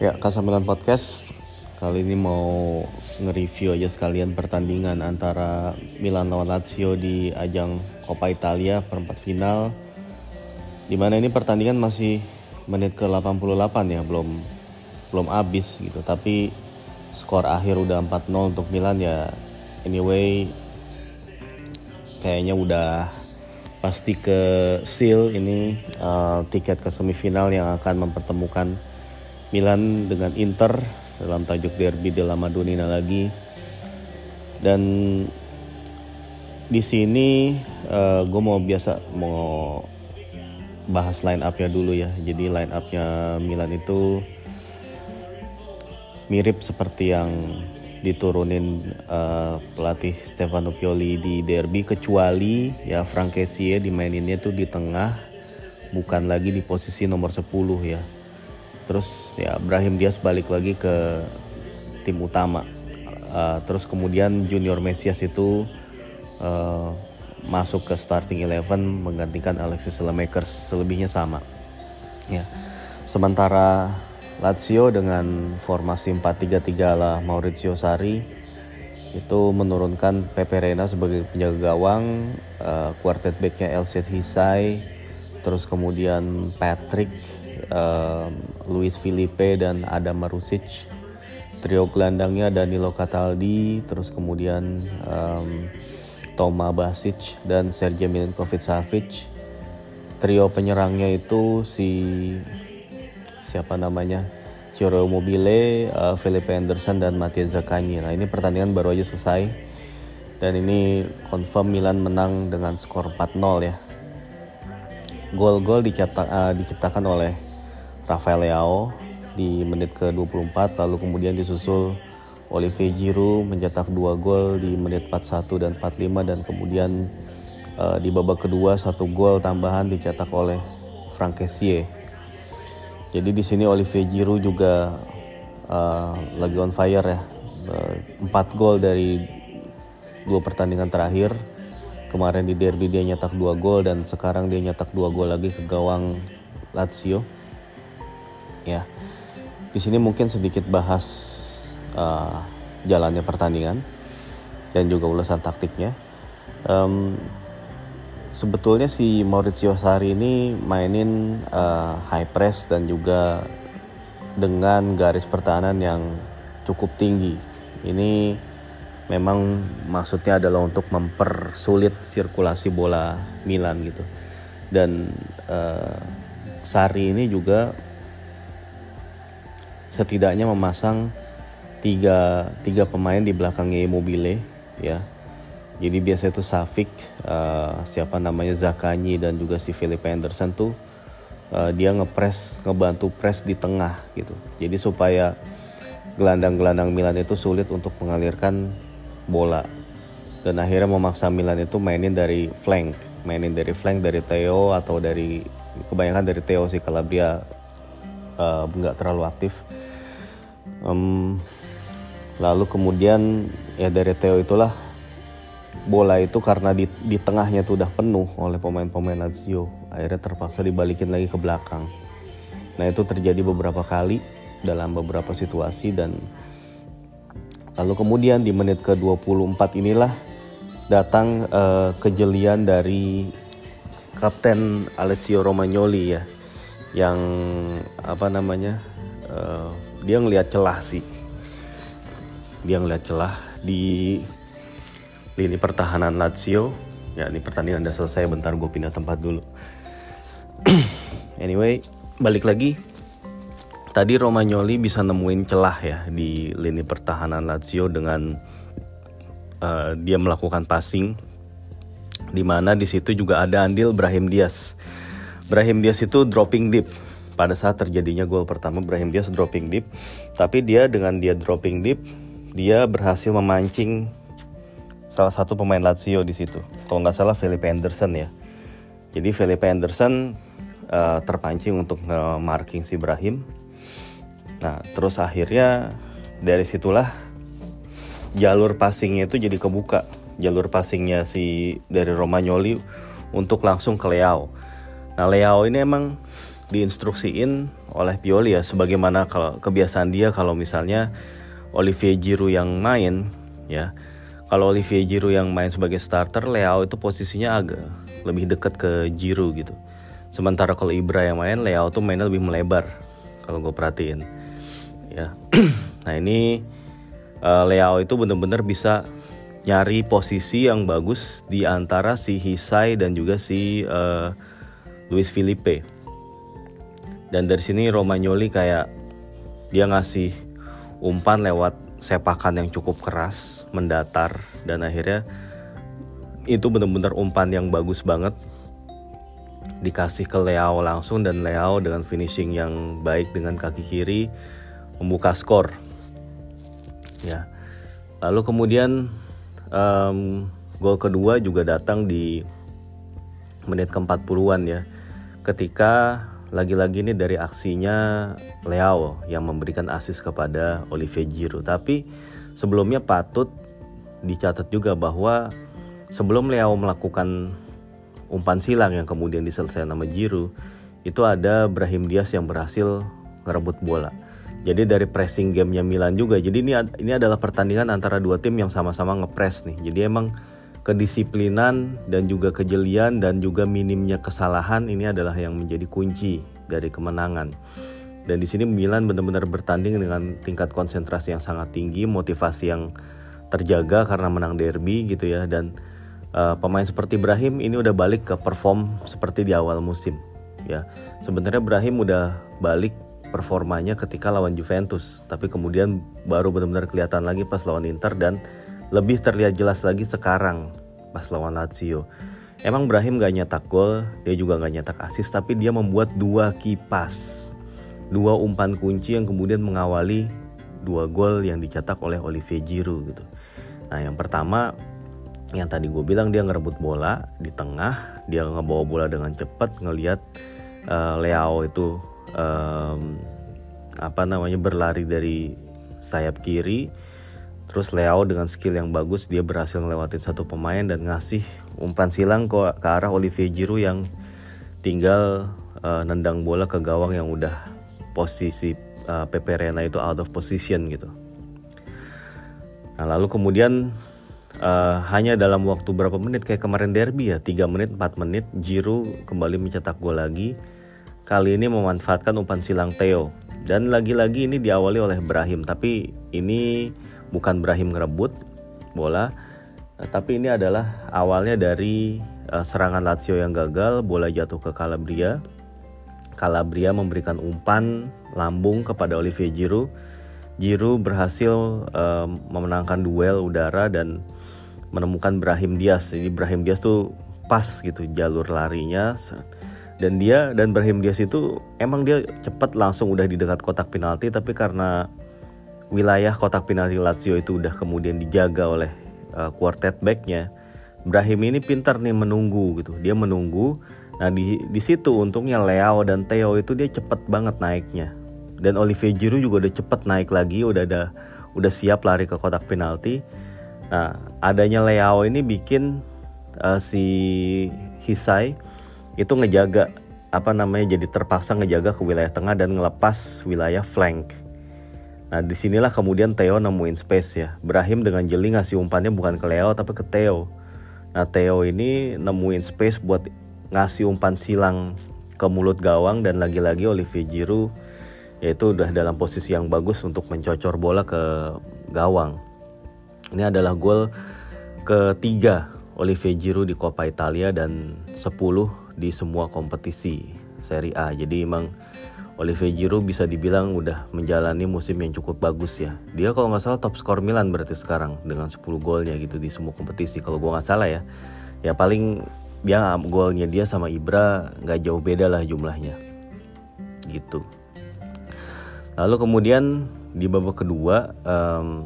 Ya, Kasamilan Podcast kali ini mau nge-review aja sekalian pertandingan antara Milan lawan Lazio di ajang Coppa Italia perempat final. Di mana ini pertandingan masih menit ke 88 ya, belum belum habis gitu. Tapi skor akhir udah 4-0 untuk Milan ya. Anyway, kayaknya udah pasti ke seal ini uh, tiket ke semifinal yang akan mempertemukan Milan dengan Inter dalam tajuk derby della Madonnina lagi. Dan di sini uh, gue mau biasa mau bahas line upnya dulu ya. Jadi line upnya Milan itu mirip seperti yang diturunin uh, pelatih Stefano Pioli di derby kecuali ya Frank Kessie dimaininnya tuh di tengah bukan lagi di posisi nomor 10 ya terus ya Brahim Diaz balik lagi ke tim utama. Uh, terus kemudian Junior Mesias itu uh, masuk ke starting eleven menggantikan Alexis Lemakers selebihnya sama. Ya. Sementara Lazio dengan formasi 4-3-3 lah Maurizio Sarri itu menurunkan Pepe Reina sebagai penjaga gawang uh, quartet backnya Elset Hisai terus kemudian Patrick uh, Luis Felipe dan Adam Marusic trio gelandangnya Danilo Cataldi terus kemudian um, Toma Basic dan Sergej Milinkovic Savic trio penyerangnya itu si siapa namanya Ciro Mobile, uh, Felipe Anderson dan Matthias Zaccagni. Nah ini pertandingan baru aja selesai dan ini confirm Milan menang dengan skor 4-0 ya. Gol-gol dicetak, uh, diciptakan oleh Rafael Leao di menit ke-24 lalu kemudian disusul Olivier Giroud mencetak dua gol di menit 41 dan 45 dan kemudian uh, di babak kedua satu gol tambahan dicetak oleh Frank Kessie. Jadi di sini Olivier Giroud juga uh, lagi on fire ya. Empat uh, gol dari dua pertandingan terakhir. Kemarin di derby dia nyetak dua gol dan sekarang dia nyetak dua gol lagi ke gawang Lazio ya. Di sini mungkin sedikit bahas uh, jalannya pertandingan dan juga ulasan taktiknya. Um, sebetulnya si Maurizio Sarri ini mainin uh, high press dan juga dengan garis pertahanan yang cukup tinggi. Ini memang maksudnya adalah untuk mempersulit sirkulasi bola Milan gitu. Dan uh, Sarri ini juga setidaknya memasang tiga, tiga pemain di belakangnya Immobile ya. Jadi biasa itu Safik, uh, siapa namanya Zakanyi dan juga si Philip Anderson tuh uh, dia ngepres, ngebantu press di tengah gitu. Jadi supaya gelandang-gelandang Milan itu sulit untuk mengalirkan bola. Dan akhirnya memaksa Milan itu mainin dari flank, mainin dari flank dari Theo atau dari kebanyakan dari Theo sih Calabria nggak uh, terlalu aktif. Um, lalu kemudian ya dari Theo itulah bola itu karena di, di tengahnya tuh udah penuh oleh pemain-pemain Lazio akhirnya terpaksa dibalikin lagi ke belakang. Nah itu terjadi beberapa kali dalam beberapa situasi dan lalu kemudian di menit ke 24 inilah datang uh, kejelian dari Kapten Alessio Romagnoli ya yang apa namanya uh, dia ngelihat celah sih. Dia ngelihat celah di lini pertahanan Lazio. Ya ini pertandingan udah selesai bentar gue pindah tempat dulu. Anyway balik lagi. Tadi Romagnoli bisa nemuin celah ya di lini pertahanan Lazio dengan uh, dia melakukan passing di mana di situ juga ada andil Brahim Diaz Brahim Diaz itu dropping deep. Pada saat terjadinya gol pertama Brahim Diaz dropping deep. Tapi dia dengan dia dropping deep dia berhasil memancing salah satu pemain Lazio di situ. Kalau nggak salah Felipe Anderson ya. Jadi Felipe Anderson uh, terpancing untuk marking si Brahim. Nah terus akhirnya dari situlah jalur passingnya itu jadi kebuka. Jalur passingnya si dari Romagnoli untuk langsung ke Leao Nah Leao ini emang diinstruksiin oleh Pioli ya sebagaimana kalau kebiasaan dia kalau misalnya Olivier Giroud yang main ya. Kalau Olivier Giroud yang main sebagai starter Leao itu posisinya agak lebih dekat ke Giroud gitu. Sementara kalau Ibra yang main Leao tuh mainnya lebih melebar kalau gue perhatiin ya. Nah ini uh, Leao itu benar-benar bisa nyari posisi yang bagus di antara si Hisai dan juga si uh, Luis Felipe. Dan dari sini Romagnoli kayak dia ngasih umpan lewat sepakan yang cukup keras mendatar dan akhirnya itu benar-benar umpan yang bagus banget. Dikasih ke Leao langsung dan Leao dengan finishing yang baik dengan kaki kiri membuka skor. Ya. Lalu kemudian um, gol kedua juga datang di menit ke-40-an ya ketika lagi-lagi ini dari aksinya Leao yang memberikan asis kepada Olivier Giroud. Tapi sebelumnya patut dicatat juga bahwa sebelum Leao melakukan umpan silang yang kemudian diselesaikan nama Giroud, itu ada Brahim Diaz yang berhasil ngerebut bola. Jadi dari pressing gamenya Milan juga. Jadi ini ini adalah pertandingan antara dua tim yang sama-sama ngepres nih. Jadi emang kedisiplinan dan juga kejelian dan juga minimnya kesalahan ini adalah yang menjadi kunci dari kemenangan. Dan di sini Milan benar-benar bertanding dengan tingkat konsentrasi yang sangat tinggi, motivasi yang terjaga karena menang derby gitu ya dan uh, pemain seperti Ibrahim ini udah balik ke perform seperti di awal musim ya. Sebenarnya Ibrahim udah balik performanya ketika lawan Juventus, tapi kemudian baru benar-benar kelihatan lagi pas lawan Inter dan lebih terlihat jelas lagi sekarang pas lawan Lazio. Emang Brahim gak nyetak gol, dia juga gak nyetak asis, tapi dia membuat dua kipas, dua umpan kunci yang kemudian mengawali dua gol yang dicetak oleh Olivier Giroud gitu. Nah yang pertama yang tadi gue bilang dia ngerebut bola di tengah, dia ngebawa bola dengan cepat, ngelihat uh, Leao itu um, apa namanya berlari dari sayap kiri Terus Leo dengan skill yang bagus dia berhasil ngelewatin satu pemain dan ngasih umpan silang ke, ke arah Olivier Giroud yang tinggal uh, nendang bola ke gawang yang udah posisi uh, Pepe Reina itu out of position gitu. Nah lalu kemudian uh, hanya dalam waktu berapa menit kayak kemarin derby ya 3 menit 4 menit Giroud kembali mencetak gol lagi. Kali ini memanfaatkan umpan silang Theo dan lagi-lagi ini diawali oleh Brahim tapi ini bukan Brahim ngerebut bola eh, tapi ini adalah awalnya dari uh, serangan Lazio yang gagal bola jatuh ke Calabria. Calabria memberikan umpan lambung kepada Olivier Giroud. Giroud berhasil uh, memenangkan duel udara dan menemukan Brahim Diaz. Jadi Brahim Diaz tuh pas gitu jalur larinya. Dan dia dan Brahim Diaz itu emang dia cepat langsung udah di dekat kotak penalti tapi karena wilayah kotak penalti Lazio itu udah kemudian dijaga oleh uh, quartet backnya. Brahim ini pintar nih menunggu gitu. Dia menunggu. Nah di di situ untungnya Leo dan Theo itu dia cepet banget naiknya. Dan Olivier Giroud juga udah cepet naik lagi udah ada udah siap lari ke kotak penalti. Nah adanya Leo ini bikin uh, si Hisai itu ngejaga apa namanya jadi terpaksa ngejaga ke wilayah tengah dan ngelepas wilayah flank Nah di sinilah kemudian Theo nemuin space ya. Brahim dengan jeli ngasih umpannya bukan ke Leo tapi ke Theo. Nah Theo ini nemuin space buat ngasih umpan silang ke mulut gawang dan lagi-lagi Olivier Giroud yaitu udah dalam posisi yang bagus untuk mencocor bola ke gawang. Ini adalah gol ketiga Olivier Giroud di Coppa Italia dan 10 di semua kompetisi Serie A. Jadi emang Olivier Giroud bisa dibilang udah menjalani musim yang cukup bagus ya. Dia kalau nggak salah top skor Milan berarti sekarang dengan 10 golnya gitu di semua kompetisi. Kalau gue nggak salah ya, ya paling dia golnya dia sama Ibra nggak jauh beda lah jumlahnya. Gitu. Lalu kemudian di babak kedua um,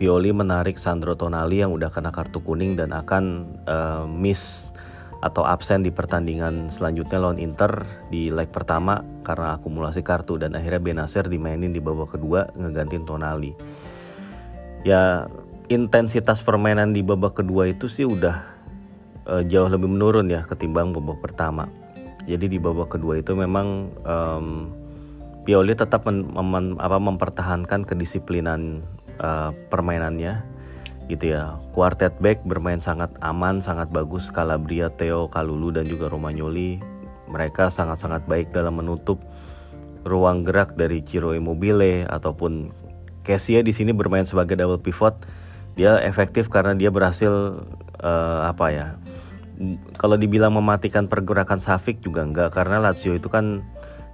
Pioli menarik Sandro Tonali yang udah kena kartu kuning dan akan uh, miss atau absen di pertandingan selanjutnya lawan Inter di leg pertama karena akumulasi kartu dan akhirnya Benacer dimainin di babak kedua ngegantiin Tonali. Ya intensitas permainan di babak kedua itu sih udah uh, jauh lebih menurun ya ketimbang babak pertama. jadi di babak kedua itu memang um, Pioli tetap men, mem, apa, mempertahankan kedisiplinan uh, permainannya gitu ya. Quartet back bermain sangat aman, sangat bagus. Calabria, Theo, Kalulu dan juga Romagnoli mereka sangat-sangat baik dalam menutup ruang gerak dari Ciro Immobile ataupun Casey di sini bermain sebagai double pivot. Dia efektif karena dia berhasil uh, apa ya? Kalau dibilang mematikan pergerakan Safik juga enggak karena Lazio itu kan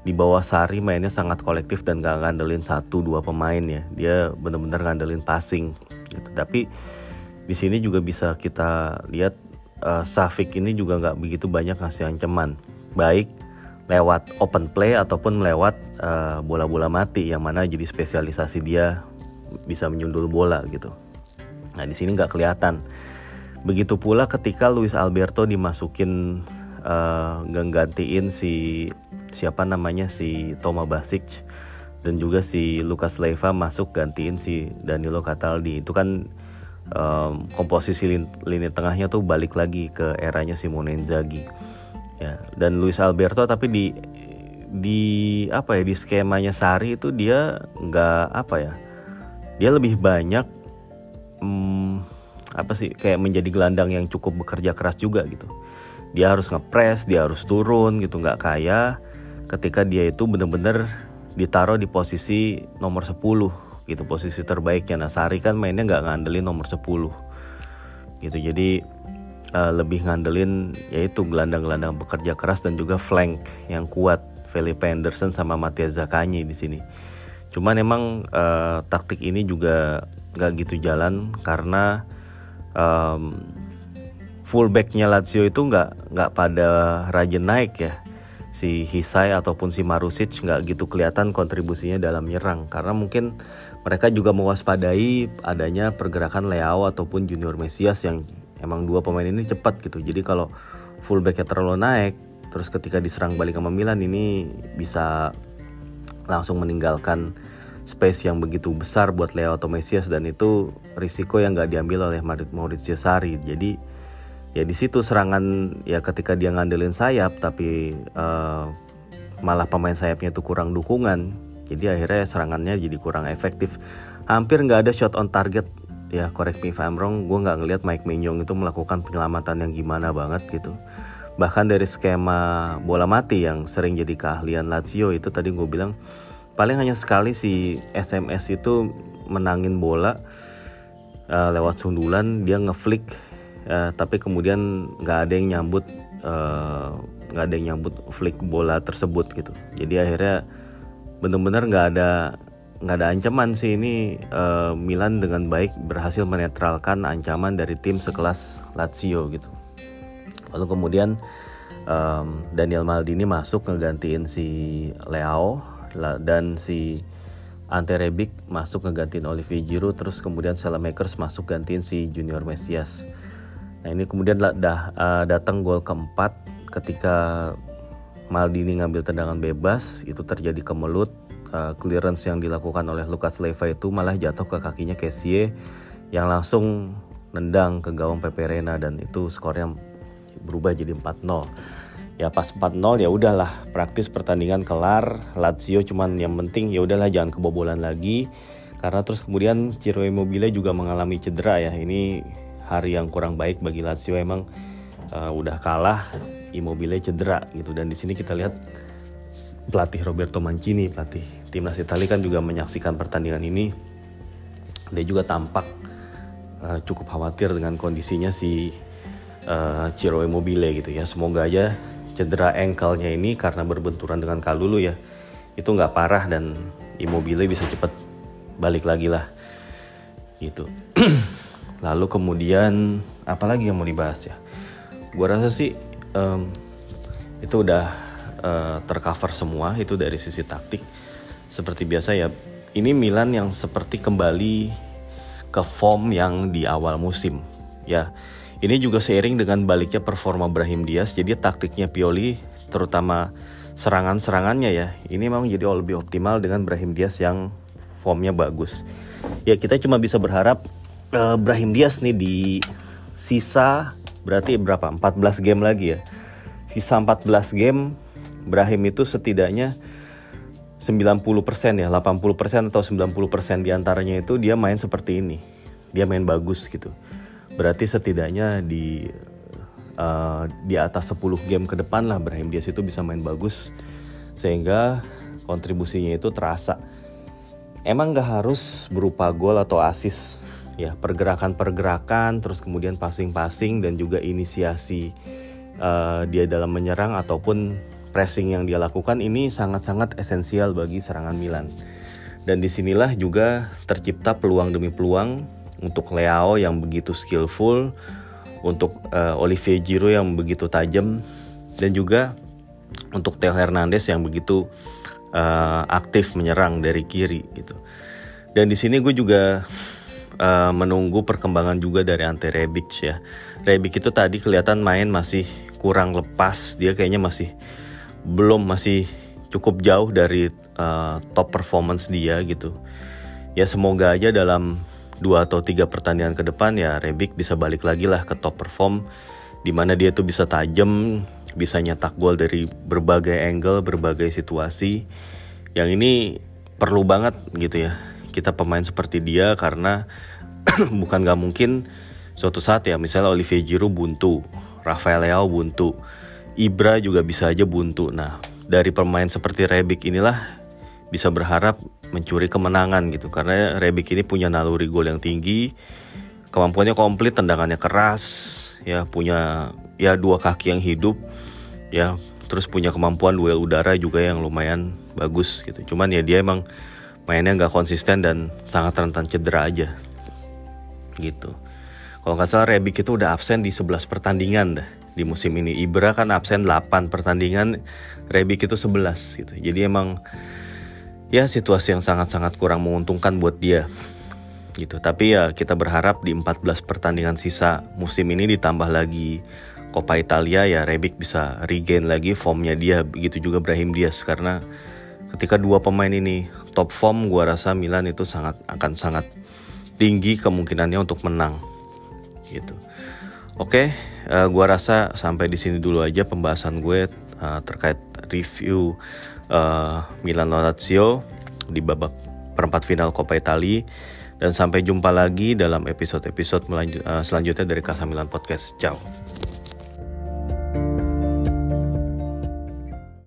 di bawah Sari mainnya sangat kolektif dan gak ngandelin satu dua pemain ya dia benar-benar ngandelin passing gitu. Tapi di sini juga bisa kita lihat uh, Safik ini juga nggak begitu banyak ngasih ancaman. Baik lewat open play ataupun lewat uh, bola-bola mati yang mana jadi spesialisasi dia bisa menyundul bola gitu. Nah di sini nggak kelihatan. Begitu pula ketika Luis Alberto dimasukin uh, gantiin si siapa namanya si Toma Basic dan juga si Lucas Leiva masuk gantiin si Danilo Cataldi. Itu kan um, komposisi lini, lini tengahnya tuh balik lagi ke eranya Simone Inzaghi. Ya dan Luis Alberto tapi di di apa ya di skemanya Sari itu dia nggak apa ya dia lebih banyak um, apa sih kayak menjadi gelandang yang cukup bekerja keras juga gitu. Dia harus ngepres dia harus turun gitu nggak kayak ketika dia itu benar-benar ditaruh di posisi nomor 10 gitu. Posisi terbaiknya nah Sari kan mainnya nggak ngandelin nomor 10 gitu. Jadi uh, lebih ngandelin yaitu gelandang-gelandang bekerja keras dan juga flank yang kuat. Felipe Anderson sama Matias Zakanyi di sini. Cuman emang uh, taktik ini juga nggak gitu jalan karena um, fullbacknya Lazio itu nggak nggak pada rajin naik ya si Hisai ataupun si Marusic nggak gitu kelihatan kontribusinya dalam nyerang. Karena mungkin mereka juga mewaspadai adanya pergerakan Leao ataupun Junior Mesias yang emang dua pemain ini cepat gitu. Jadi kalau fullbacknya terlalu naik terus ketika diserang balik sama Milan ini bisa langsung meninggalkan space yang begitu besar buat Leo atau Mesias. Dan itu risiko yang nggak diambil oleh Maurizio Sarri. Jadi ya di situ serangan ya ketika dia ngandelin sayap tapi uh, malah pemain sayapnya itu kurang dukungan. Jadi akhirnya serangannya jadi kurang efektif. Hampir nggak ada shot on target. Ya correct me if I'm wrong gue nggak ngelihat Mike Mignon itu melakukan penyelamatan yang gimana banget gitu. Bahkan dari skema bola mati yang sering jadi keahlian Lazio itu tadi gue bilang paling hanya sekali si SMS itu menangin bola uh, lewat sundulan dia ngeflick uh, tapi kemudian nggak ada yang nyambut eh, nggak uh, ada yang nyambut flick bola tersebut gitu. Jadi akhirnya benar-benar nggak ada nggak ada ancaman sih. Ini uh, Milan dengan baik berhasil menetralkan ancaman dari tim sekelas Lazio gitu. Lalu kemudian um, Daniel Maldini masuk ngegantiin si Leao dan si Ante Rebic masuk ngegantiin Olivier Giroud terus kemudian Makers masuk gantiin si Junior Mesias Nah ini kemudian dah uh, datang gol keempat ketika Maldini ngambil tendangan bebas itu terjadi kemelut uh, clearance yang dilakukan oleh Lucas Leiva itu malah jatuh ke kakinya Kessie yang langsung nendang ke gawang Peperena dan itu skornya berubah jadi 4-0 ya pas 4-0 ya udahlah praktis pertandingan kelar Lazio cuman yang penting ya udahlah jangan kebobolan lagi. Karena terus kemudian Ciro Immobile juga mengalami cedera ya ini hari yang kurang baik bagi Lazio emang uh, udah kalah Immobile cedera gitu. Dan di sini kita lihat pelatih Roberto Mancini pelatih timnas Italia kan juga menyaksikan pertandingan ini. Dia juga tampak uh, cukup khawatir dengan kondisinya si uh, Ciro Immobile gitu ya. Semoga aja cedera ankle-nya ini karena berbenturan dengan Kalulu ya itu nggak parah dan Immobile bisa cepet balik lagi lah gitu lalu kemudian apalagi yang mau dibahas ya? Gue rasa sih um, itu udah uh, tercover semua itu dari sisi taktik. Seperti biasa ya ini Milan yang seperti kembali ke form yang di awal musim ya. Ini juga seiring dengan baliknya performa Brahim Diaz jadi taktiknya Pioli terutama serangan-serangannya ya ini memang jadi lebih optimal dengan Brahim Diaz yang formnya bagus. Ya kita cuma bisa berharap uh, Brahim Diaz nih di sisa berarti berapa? 14 game lagi ya? Sisa 14 game Brahim itu setidaknya 90% ya 80% atau 90% di antaranya itu dia main seperti ini. Dia main bagus gitu. Berarti setidaknya di uh, di atas 10 game ke depan lah Brahim Diaz itu bisa main bagus. Sehingga kontribusinya itu terasa. Emang gak harus berupa gol atau asis ya pergerakan-pergerakan terus kemudian passing-passing dan juga inisiasi uh, dia dalam menyerang ataupun pressing yang dia lakukan ini sangat-sangat esensial bagi serangan Milan. Dan di sinilah juga tercipta peluang demi peluang untuk Leao yang begitu skillful, untuk uh, Olivier Giroud yang begitu tajam, dan juga untuk Theo Hernandez yang begitu uh, aktif menyerang dari kiri gitu. Dan di sini gue juga uh, menunggu perkembangan juga dari Ante Rebic ya. Rebic itu tadi kelihatan main masih kurang lepas, dia kayaknya masih belum masih cukup jauh dari uh, top performance dia gitu. Ya semoga aja dalam dua atau tiga pertandingan ke depan ya Rebic bisa balik lagi lah ke top perform di mana dia tuh bisa tajam, bisa nyetak gol dari berbagai angle, berbagai situasi. Yang ini perlu banget gitu ya. Kita pemain seperti dia karena bukan gak mungkin suatu saat ya misalnya Olivier Giroud buntu, Rafael Leao buntu Ibra juga bisa aja buntu. Nah, dari pemain seperti Rebic inilah bisa berharap mencuri kemenangan gitu karena Rebic ini punya naluri gol yang tinggi, kemampuannya komplit, tendangannya keras, ya punya ya dua kaki yang hidup, ya terus punya kemampuan duel udara juga yang lumayan bagus gitu. Cuman ya dia emang mainnya nggak konsisten dan sangat rentan cedera aja gitu. Kalau nggak salah Rebic itu udah absen di 11 pertandingan dah di musim ini. Ibra kan absen 8 pertandingan, Rebic itu 11 gitu. Jadi emang ya situasi yang sangat-sangat kurang menguntungkan buat dia gitu. Tapi ya kita berharap di 14 pertandingan sisa musim ini ditambah lagi Coppa Italia ya Rebic bisa regain lagi formnya dia begitu juga Brahim Diaz karena ketika dua pemain ini top form gua rasa Milan itu sangat akan sangat tinggi kemungkinannya untuk menang gitu. Oke, uh, gua rasa sampai di sini dulu aja pembahasan gue uh, terkait review uh, Milan Lazio di babak perempat final Coppa Italia dan sampai jumpa lagi dalam episode-episode selanjutnya dari Casa Milan Podcast. Ciao.